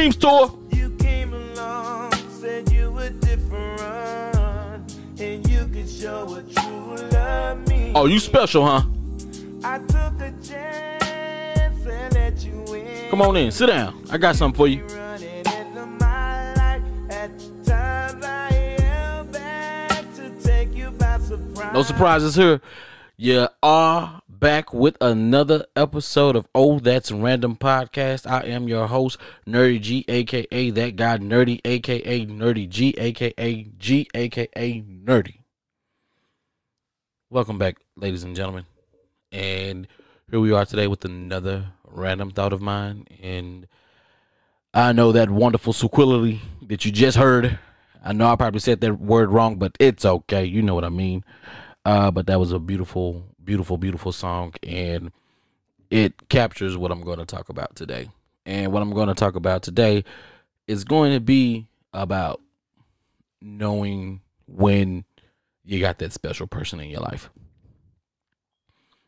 Dreams tour. You came along, said you were different, and you could show what true love means. Oh, you special, huh? I took a chance and let you in. Come on in, sit down. I got something for you. Running into my life at times I held back to take you by surprise. No surprises here. You are back with another episode of Oh That's Random Podcast. I am your host, Nerdy G, aka that guy Nerdy, aka Nerdy G, aka G, aka Nerdy. Welcome back, ladies and gentlemen. And here we are today with another random thought of mine. And I know that wonderful sequility that you just heard. I know I probably said that word wrong, but it's okay. You know what I mean. Uh, but that was a beautiful, beautiful, beautiful song, and it captures what I'm going to talk about today. And what I'm going to talk about today is going to be about knowing when you got that special person in your life.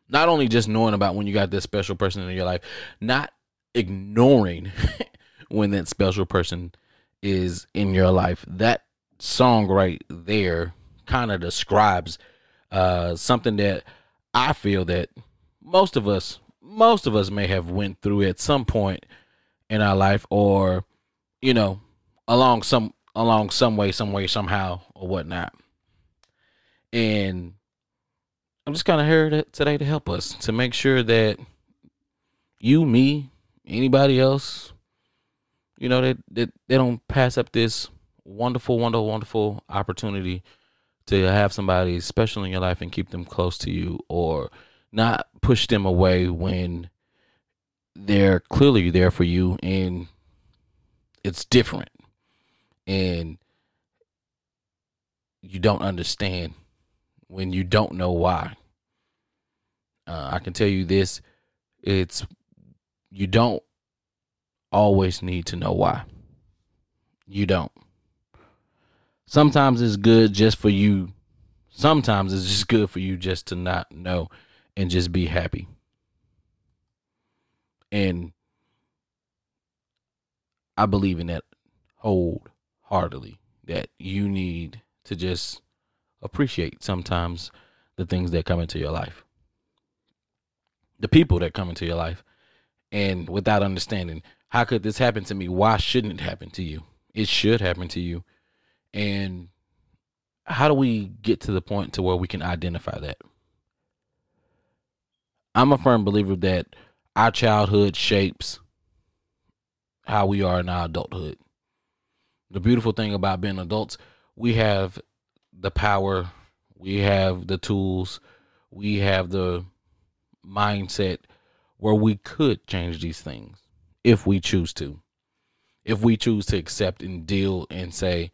Not only just knowing about when you got this special person in your life, not ignoring when that special person is in your life. That song right there kind of describes uh, something that I feel that most of us, most of us may have went through at some point in our life, or you know, along some along some way, some way, somehow, or whatnot. And I'm just kind of here to, today to help us to make sure that you, me, anybody else, you know, that they, they don't pass up this wonderful, wonderful, wonderful opportunity to have somebody special in your life and keep them close to you or not push them away when they're clearly there for you and it's different. And you don't understand when you don't know why. Uh, i can tell you this it's you don't always need to know why. You don't sometimes it's good just for you. Sometimes it's just good for you just to not know and just be happy. And i believe in that wholeheartedly that you need to just appreciate sometimes the things that come into your life. The people that come into your life. And without understanding how could this happen to me? Why shouldn't it happen to you? It should happen to you and how do we get to the point to where we can identify that? I'm a firm believer that our childhood shapes how we are in our adulthood. The beautiful thing about being adults we have the power we have the tools we have the mindset where we could change these things if we choose to. If we choose to accept and deal and say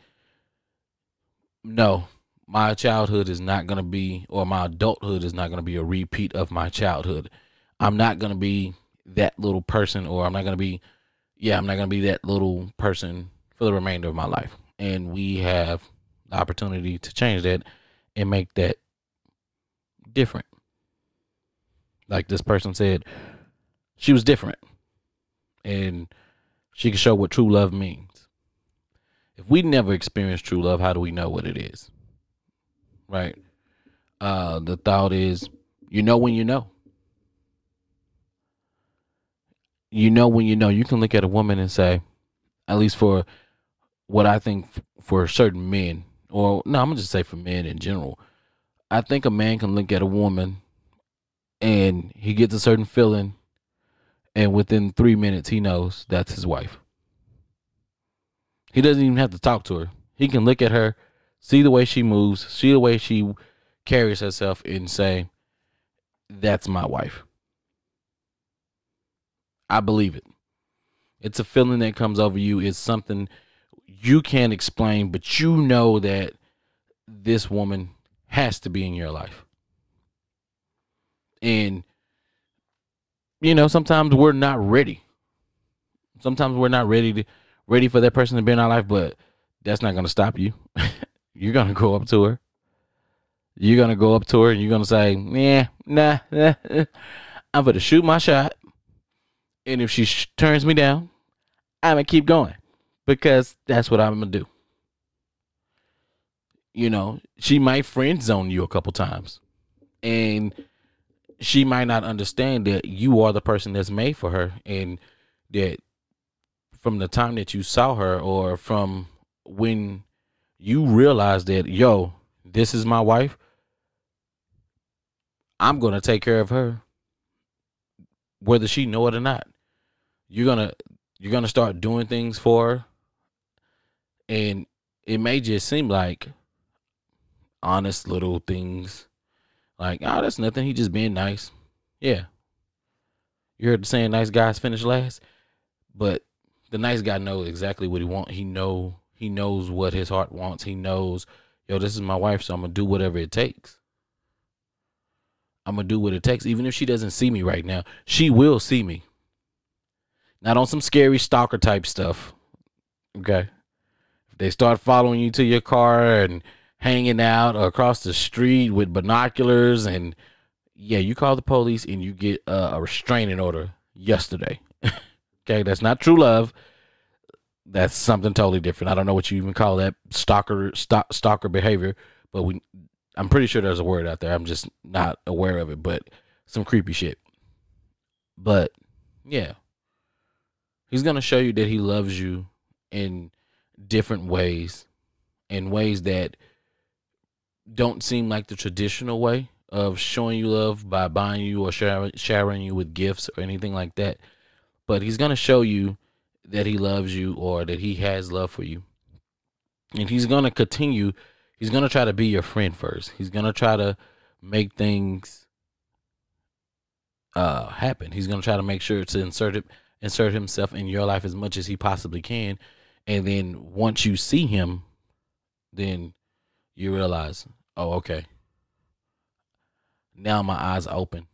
no, my childhood is not going to be, or my adulthood is not going to be a repeat of my childhood. I'm not going to be that little person, or I'm not going to be, yeah, I'm not going to be that little person for the remainder of my life. And we have the opportunity to change that and make that different. Like this person said, she was different. And she could show what true love means if we never experienced true love, how do we know what it is? Right? Uh the thought is you know when you know. You know when you know. You can look at a woman and say, at least for what I think for certain men, or no, I'm gonna just say for men in general. I think a man can look at a woman and he gets a certain feeling, and within three minutes he knows that's his wife. He doesn't even have to talk to her. He can look at her, see the way she moves, see the way she carries herself, and say, That's my wife. I believe it. It's a feeling that comes over you. It's something you can't explain, but you know that this woman has to be in your life. And, you know, sometimes we're not ready. Sometimes we're not ready to ready for that person to be in our life, but that's not gonna stop you. you're gonna go up to her. You're gonna go up to her and you're gonna say, "Yeah, nah, nah, I'm gonna shoot my shot." And if she sh- turns me down, I'm gonna keep going because that's what I'm gonna do. You know, she might friend zone you a couple times, and she might not understand that you are the person that's made for her, and that from the time that you saw her or from when you realized that yo, this is my wife, I'm gonna take care of her, whether she know it or not. You're gonna you're gonna start doing things for her, and it may just seem like honest little things, like oh, that's nothing. He just being nice. Yeah, you heard the saying, "Nice guys finish last," but the nice guy knows exactly what he wants. He know he knows what his heart wants. He knows, yo, this is my wife, so I'm gonna do whatever it takes. I'm gonna do what it takes, even if she doesn't see me right now. She will see me. Not on some scary stalker type stuff. Okay. If they start following you to your car and hanging out across the street with binoculars and yeah, you call the police and you get a restraining order yesterday. okay, that's not true love. That's something totally different. I don't know what you even call that stalker st- stalker behavior, but we I'm pretty sure there's a word out there. I'm just not aware of it, but some creepy shit. But yeah. He's going to show you that he loves you in different ways, in ways that don't seem like the traditional way of showing you love by buying you or sharing, sharing you with gifts or anything like that. But he's going to show you that he loves you or that he has love for you. And he's going to continue, he's going to try to be your friend first. He's going to try to make things uh happen. He's going to try to make sure to insert it insert himself in your life as much as he possibly can. And then once you see him, then you realize, oh, okay. Now my eyes are open.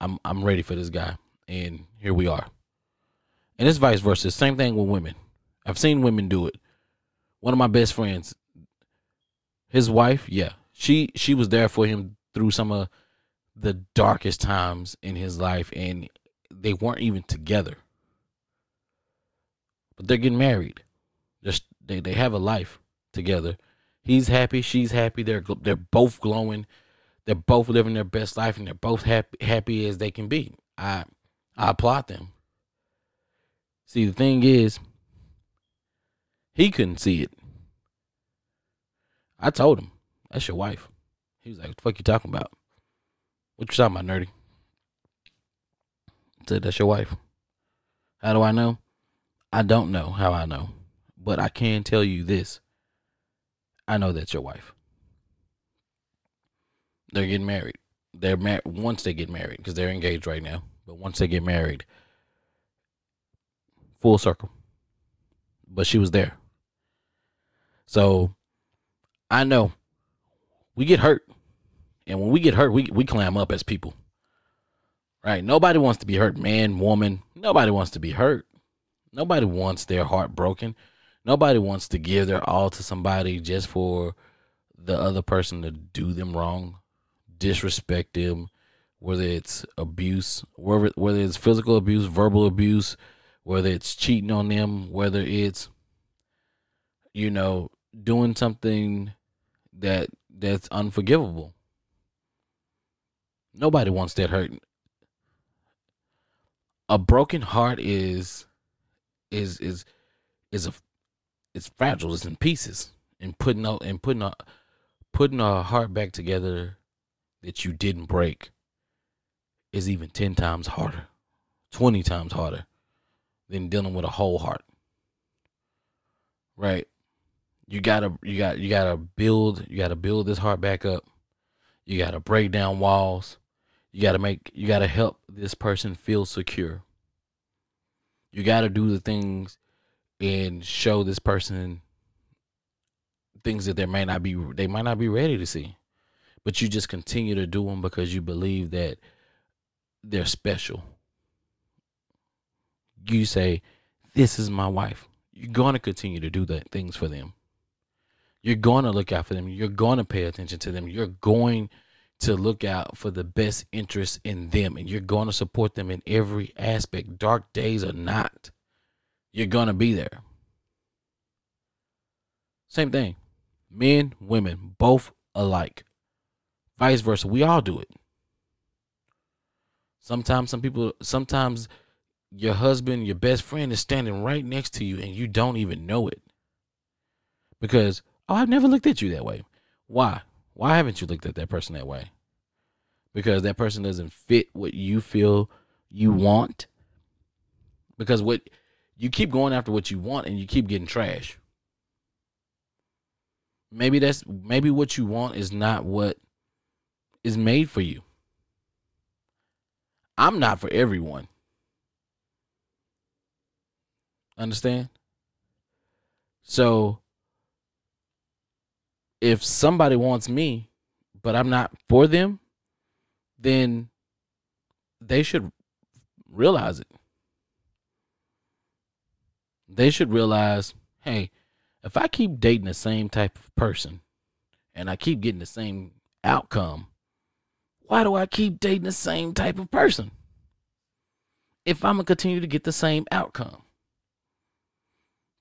I'm I'm ready for this guy. And here we are. And it's vice versa. Same thing with women. I've seen women do it. One of my best friends, his wife, yeah, she she was there for him through some of the darkest times in his life, and they weren't even together. But they're getting married. Just they they have a life together. He's happy, she's happy. They're they're both glowing. They're both living their best life, and they're both happy happy as they can be. I I applaud them. See, the thing is, he couldn't see it. I told him, that's your wife. He was like, what the fuck you talking about? What you talking about, nerdy? I said, that's your wife. How do I know? I don't know how I know, but I can tell you this. I know that's your wife. They're getting married. They're once they get married because they're engaged right now. But once they get married, full circle. But she was there. So I know we get hurt. And when we get hurt, we, we clam up as people. Right? Nobody wants to be hurt, man, woman. Nobody wants to be hurt. Nobody wants their heart broken. Nobody wants to give their all to somebody just for the other person to do them wrong, disrespect them, whether it's abuse, whether whether it's physical abuse, verbal abuse, whether it's cheating on them, whether it's you know doing something that that's unforgivable. Nobody wants that hurt. A broken heart is is is is a it's fragile. It's in pieces. And putting out and putting a putting a heart back together that you didn't break is even ten times harder, twenty times harder than dealing with a whole heart. Right? You gotta you got you gotta build you gotta build this heart back up. You gotta break down walls. You gotta make you gotta help this person feel secure. You gotta do the things and show this person things that they may not be they might not be ready to see. But you just continue to do them because you believe that they're special you say, This is my wife, you're going to continue to do that things for them. You're going to look out for them. You're going to pay attention to them. You're going to look out for the best interest in them and you're going to support them in every aspect, dark days or not. you're gonna be there. Same thing. Men, women, both alike. Vice versa. We all do it. Sometimes some people sometimes your husband, your best friend is standing right next to you and you don't even know it. Because, oh, I've never looked at you that way. Why? Why haven't you looked at that person that way? Because that person doesn't fit what you feel you want. Because what you keep going after what you want and you keep getting trash. Maybe that's maybe what you want is not what is made for you. I'm not for everyone. Understand? So if somebody wants me, but I'm not for them, then they should realize it. They should realize, hey, if I keep dating the same type of person and I keep getting the same outcome, why do I keep dating the same type of person? If I'm gonna continue to get the same outcome,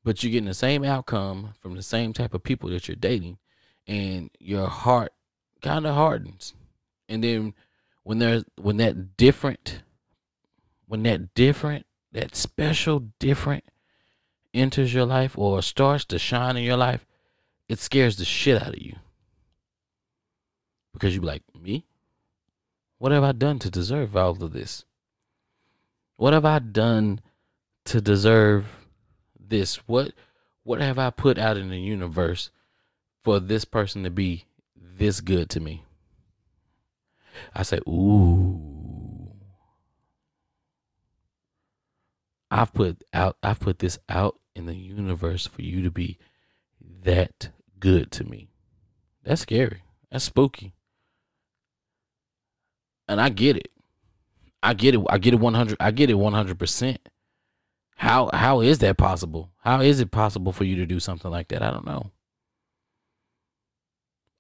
but you're getting the same outcome from the same type of people that you're dating, and your heart kind of hardens, and then when there's when that different, when that different, that special different enters your life or starts to shine in your life, it scares the shit out of you. Because you be like, me? What have I done to deserve all of this? What have I done to deserve this? What what have I put out in the universe for this person to be this good to me? I say, ooh. I've put out I've put this out in the universe for you to be that good to me. That's scary. That's spooky. And I get it. I get it. I get it 100. I get it 100% how how is that possible? How is it possible for you to do something like that? I don't know.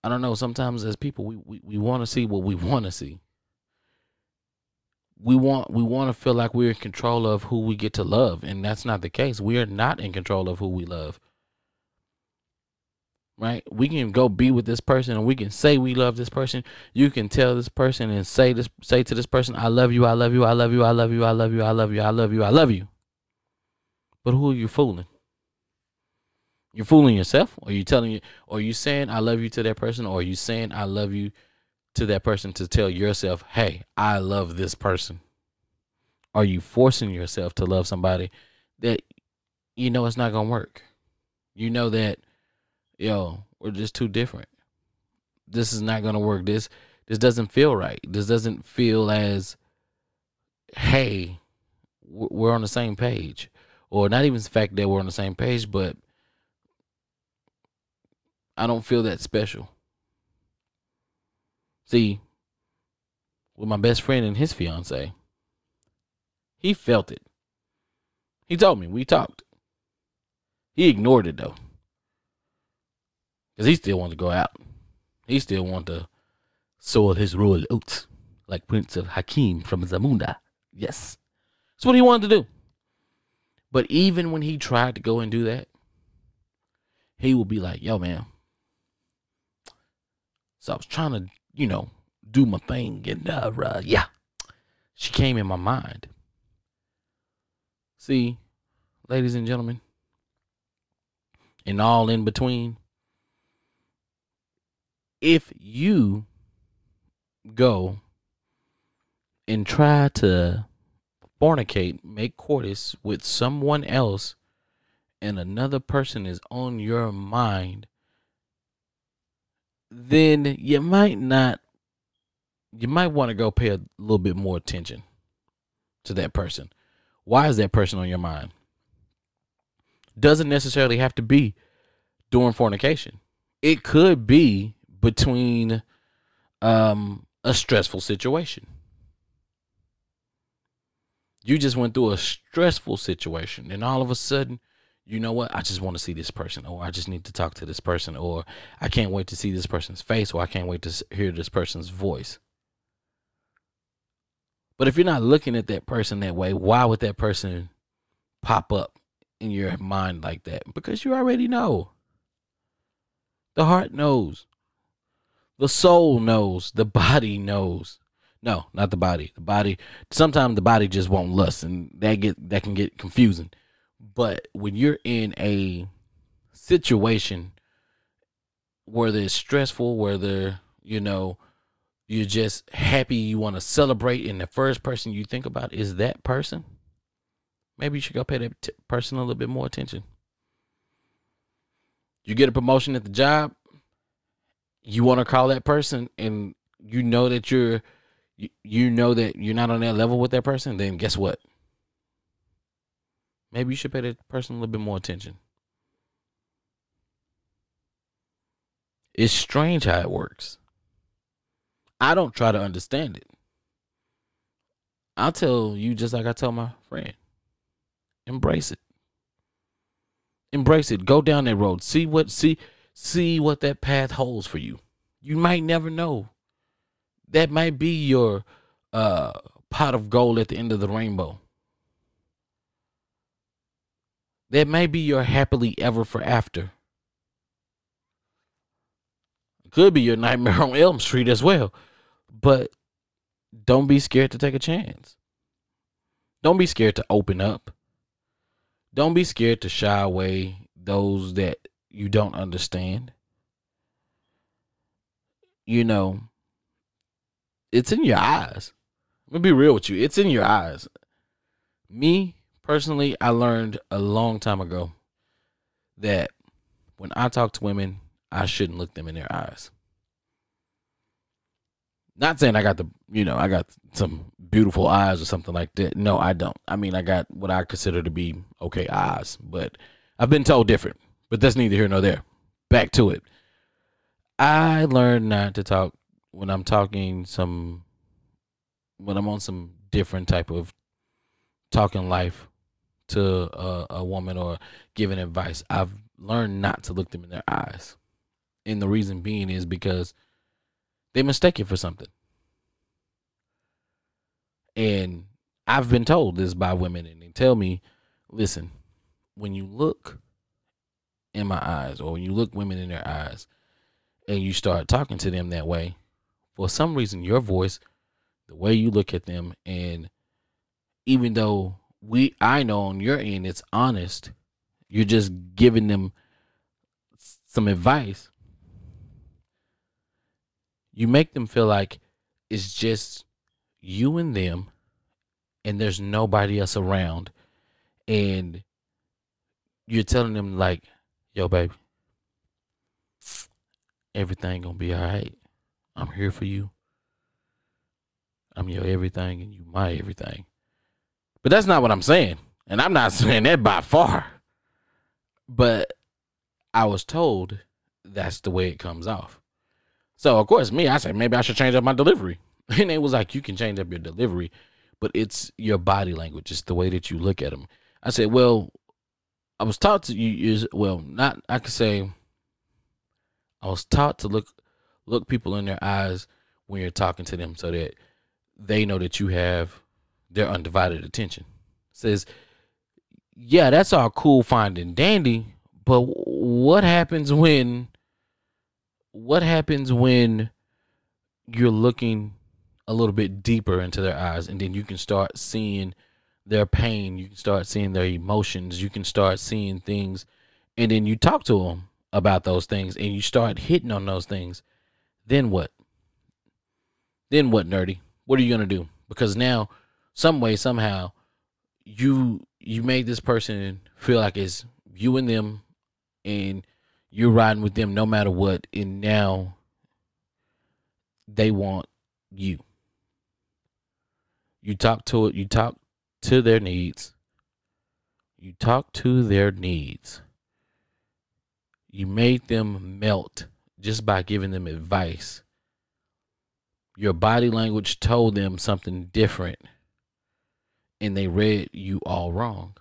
I don't know. Sometimes as people, we we, we want to see what we want to see. We want we want to feel like we're in control of who we get to love, and that's not the case. We are not in control of who we love. Right? We can go be with this person, and we can say we love this person. You can tell this person and say this say to this person, "I love you, I love you, I love you, I love you, I love you, I love you, I love you, I love you." I love you. But who are you fooling? You're fooling yourself? Or are you telling you or are you saying I love you to that person or are you saying I love you to that person to tell yourself, "Hey, I love this person." Are you forcing yourself to love somebody that you know it's not to work? You know that yo, we're just too different. This is not gonna work. This this doesn't feel right. This doesn't feel as hey, we're on the same page, or not even the fact that we're on the same page, but I don't feel that special. See, with my best friend and his fiance, he felt it. He told me we talked. He ignored it though. Because he still wanted to go out. He still wanted to soil his royal oats like Prince of Hakim from Zamunda. Yes. That's what he wanted to do. But even when he tried to go and do that, he would be like, yo, man. So I was trying to, you know, do my thing. And, uh, uh, yeah, she came in my mind. See, ladies and gentlemen, and all in between, if you go and try to fornicate, make coitus with someone else, and another person is on your mind, then you might not, you might want to go pay a little bit more attention to that person. Why is that person on your mind? Doesn't necessarily have to be during fornication. It could be between um, a stressful situation. You just went through a stressful situation, and all of a sudden, you know what? I just want to see this person, or I just need to talk to this person, or I can't wait to see this person's face, or I can't wait to hear this person's voice. But if you're not looking at that person that way, why would that person pop up in your mind like that? Because you already know. The heart knows. The soul knows. The body knows. No, not the body. The body sometimes the body just won't lust and that get that can get confusing. But when you're in a situation whether it's stressful, whether, you know, you're just happy, you want to celebrate, and the first person you think about is that person, maybe you should go pay that t- person a little bit more attention. You get a promotion at the job, you want to call that person, and you know that you're, you, you know that you're not on that level with that person, then guess what? Maybe you should pay that person a little bit more attention. It's strange how it works. I don't try to understand it. I'll tell you just like I tell my friend. Embrace it. Embrace it. Go down that road. See what see see what that path holds for you. You might never know. That might be your uh pot of gold at the end of the rainbow. That may be your happily ever for after. Could be your nightmare on Elm Street as well. But don't be scared to take a chance. Don't be scared to open up. Don't be scared to shy away those that you don't understand. You know, it's in your eyes. Let me be real with you. It's in your eyes. Me, personally, I learned a long time ago that when I talk to women, I shouldn't look them in their eyes. Not saying I got the, you know, I got some beautiful eyes or something like that. No, I don't. I mean, I got what I consider to be okay eyes, but I've been told different. But that's neither here nor there. Back to it. I learned not to talk when I'm talking some, when I'm on some different type of talking life to a, a woman or giving advice. I've learned not to look them in their eyes. And the reason being is because they mistake you for something. And I've been told this by women, and they tell me, listen, when you look in my eyes, or when you look women in their eyes, and you start talking to them that way, for some reason, your voice, the way you look at them, and even though we, I know on your end, it's honest, you're just giving them some advice. You make them feel like it's just you and them and there's nobody else around. And you're telling them like yo baby everything gonna be all right i'm here for you. I'm your everything and you my everything. But that's not what i'm saying. And i'm not saying that by far. But i was told that's the way it comes off. So of course, me, I said maybe I should change up my delivery, and it was like you can change up your delivery, but it's your body language, it's the way that you look at them. I said, well, I was taught to use well, not I could say, I was taught to look look people in their eyes when you're talking to them, so that they know that you have their undivided attention. Says, yeah, that's all cool, fine and dandy, but what happens when what happens when you're looking a little bit deeper into their eyes and then you can start seeing their pain you can start seeing their emotions you can start seeing things and then you talk to them about those things and you start hitting on those things then what then what nerdy what are you to do because now some way somehow you you made this person feel like it's you and them and you're riding with them no matter what, and now they want you. You talk to it, you talk to their needs. You talk to their needs. You made them melt just by giving them advice. Your body language told them something different, and they read you all wrong.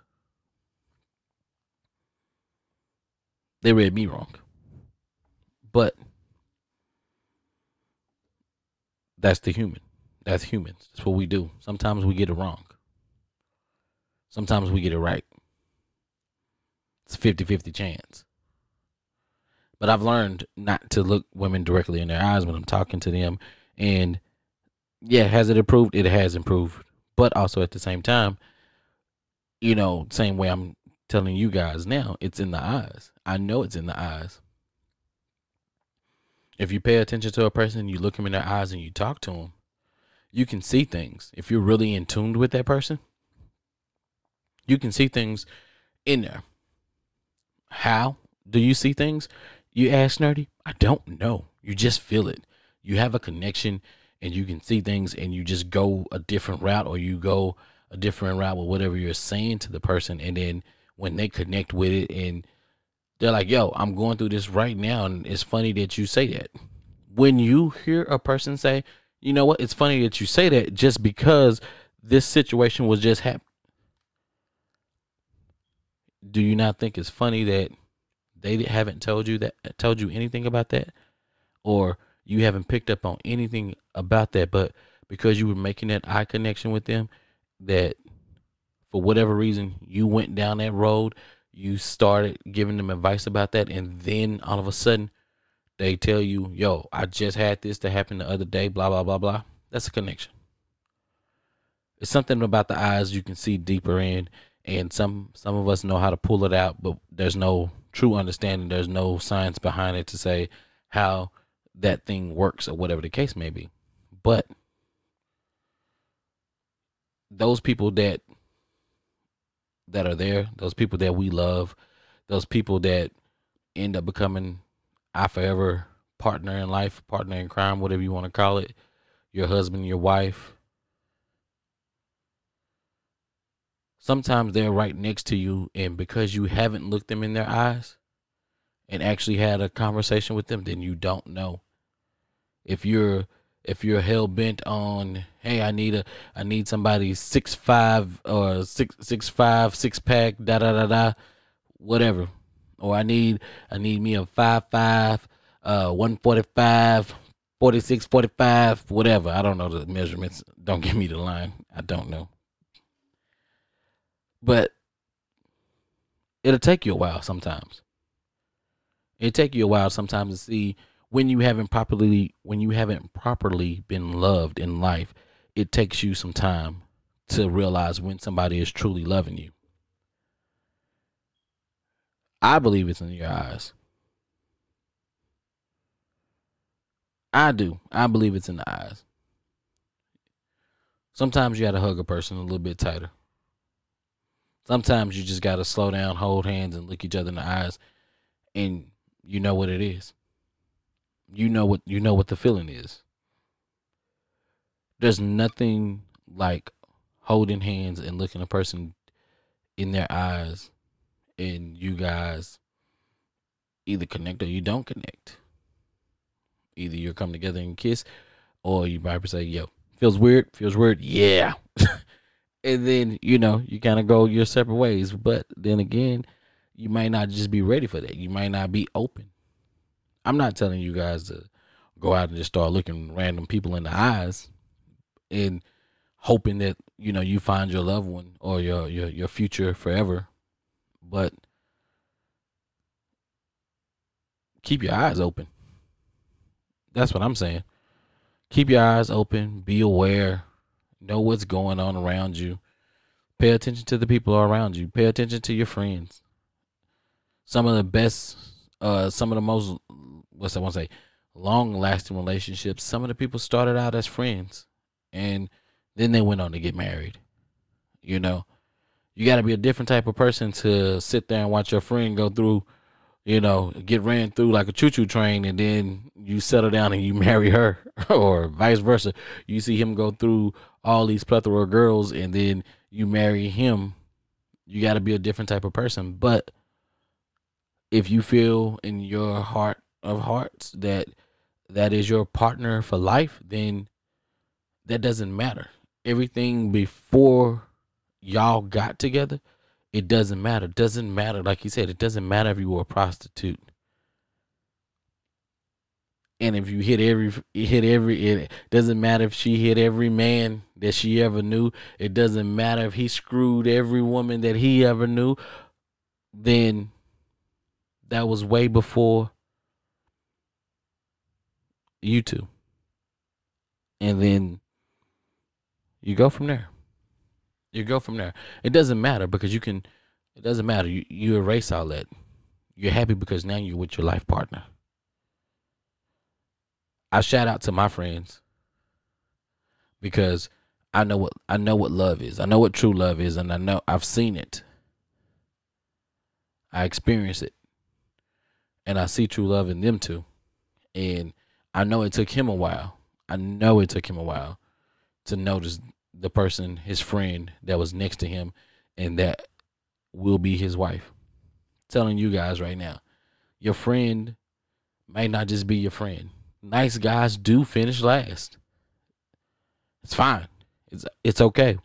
They read me wrong. But that's the human. That's humans. That's what we do. Sometimes we get it wrong. Sometimes we get it right. It's a 50-50 chance. But I've learned not to look women directly in their eyes when I'm talking to them. And yeah, has it improved? It has improved. But also at the same time, you know, same way I'm telling you guys now, it's in the eyes. I know it's in the eyes. If you pay attention to a person, you look them in their eyes and you talk to them, you can see things. If you're really in tune with that person, you can see things in there. How do you see things? You ask nerdy? I don't know. You just feel it. You have a connection and you can see things and you just go a different route or you go a different route with whatever you're saying to the person and then when they connect with it and they're like, yo, I'm going through this right now. And it's funny that you say that. When you hear a person say, you know what, it's funny that you say that just because this situation was just happening. Do you not think it's funny that they haven't told you that told you anything about that? Or you haven't picked up on anything about that, but because you were making that eye connection with them, that for whatever reason you went down that road you started giving them advice about that and then all of a sudden they tell you yo i just had this to happen the other day blah blah blah blah that's a connection it's something about the eyes you can see deeper in and some some of us know how to pull it out but there's no true understanding there's no science behind it to say how that thing works or whatever the case may be but those people that that are there, those people that we love, those people that end up becoming our forever partner in life, partner in crime, whatever you want to call it, your husband, your wife. Sometimes they're right next to you, and because you haven't looked them in their eyes and actually had a conversation with them, then you don't know. If you're if you're hell bent on hey i need a i need somebody six five or six six five six pack da da da da whatever. Or i need i need me a five five uh 145 46 45 whatever. I don't know the measurements. Don't give me the line. I don't know but it'll take you a while sometimes it'll take you a while sometimes to see when you haven't properly when you haven't properly been loved in life, it takes you some time to realize when somebody is truly loving you. I believe it's in your eyes. I do. I believe it's in the eyes. Sometimes you got to hug a person a little bit tighter. Sometimes you just got to slow down, hold hands, and look each other in the eyes, and you know what it is you know what you know what the feeling is. There's nothing like holding hands and looking a person in their eyes and you guys either connect or you don't connect. Either you come together and kiss or you might say, yo, feels weird, feels weird, yeah. and then, you know, you kind of go your separate ways. But then again, you might not just be ready for that. You might not be open. I'm not telling you guys to go out and just start looking random people in the eyes and hoping that you know you find your loved one or your your your future forever but keep your eyes open that's what i'm saying keep your eyes open be aware know what's going on around you pay attention to the people around you pay attention to your friends some of the best uh some of the most what's I want to say, long lasting relationships. Some of the people started out as friends, and then they went on to get married. You know, you got to be a different type of person to sit there and watch your friend go through, you know, get ran through like a choo choo train, and then you settle down and you marry her, or vice versa. You see him go through all these plethora of girls, and then you marry him. You got to be a different type of person, but if you feel in your heart of hearts that that is your partner for life, then that doesn't matter. Everything before y'all got together, it doesn't matter. Doesn't matter. Like you said, it doesn't matter if you were a prostitute. And if you hit every hit every it doesn't matter if she hit every man that she ever knew. It doesn't matter if he screwed every woman that he ever knew. Then that was way before you two. And then you go from there. You go from there. It doesn't matter because you can it doesn't matter. You you erase all that. You're happy because now you're with your life partner. I shout out to my friends because I know what I know what love is. I know what true love is and I know I've seen it. I experience it. And I see true love in them too. And I know it took him a while. I know it took him a while to notice the person, his friend that was next to him and that will be his wife. telling you guys right now, your friend may not just be your friend. Nice guys do finish last. It's fine. It's it's okay.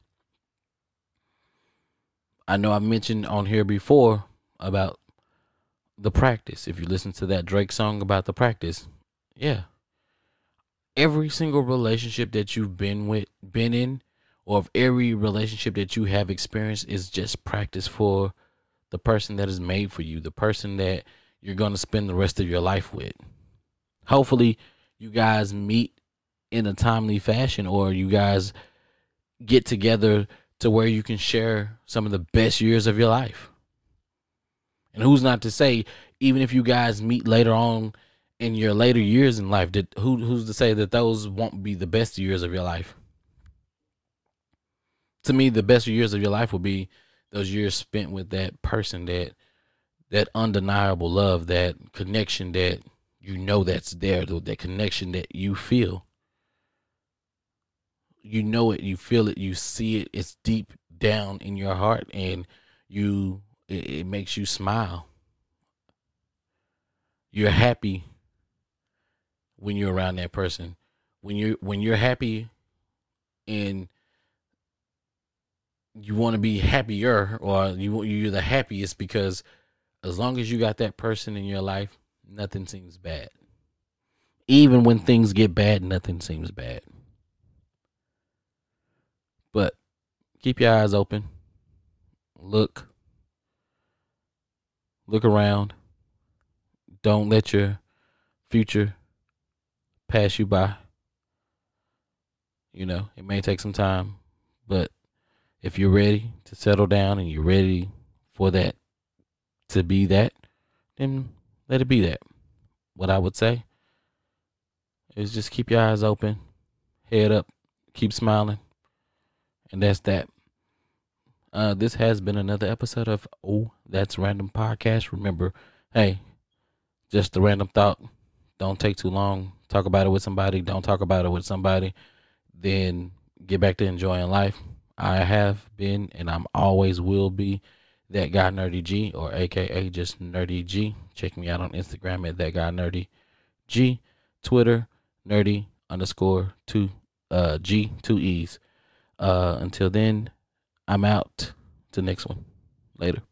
I know I mentioned on here before about the practice. If you listen to that Drake song about the practice, yeah. Every single relationship that you've been with been in or of every relationship that you have experienced is just practice for the person that is made for you, the person that you're going to spend the rest of your life with. Hopefully, you guys meet in a timely fashion or you guys get together to where you can share some of the best years of your life. And who's not to say, even if you guys meet later on in your later years in life, did who who's to say that those won't be the best years of your life? To me, the best years of your life will be those years spent with that person that that undeniable love, that connection that you know that's there, that connection that you feel. You know it, you feel it, you see it, it's deep down in your heart and you it, it makes you smile. You're happy when you're around that person. When you're when you're happy and you want to be happier or you you're the happiest because as long as you got that person in your life, nothing seems bad. Even when things get bad, nothing seems bad. But keep your eyes open. Look Look around. Don't let your future pass you by. You know, it may take some time, but if you're ready to settle down and you're ready for that to be that, then let it be that. What I would say is just keep your eyes open, head up, keep smiling, and that's that. Uh, this has been another episode of Oh That's Random Podcast. Remember, hey, just a random thought. Don't take too long. Talk about it with somebody. Don't talk about it with somebody. Then get back to enjoying life. I have been and I'm always will be that guy nerdy G or aka just nerdy G. Check me out on Instagram at that guy nerdy G. Twitter nerdy underscore two uh G two E's. Uh until then I'm out. To next one. Later.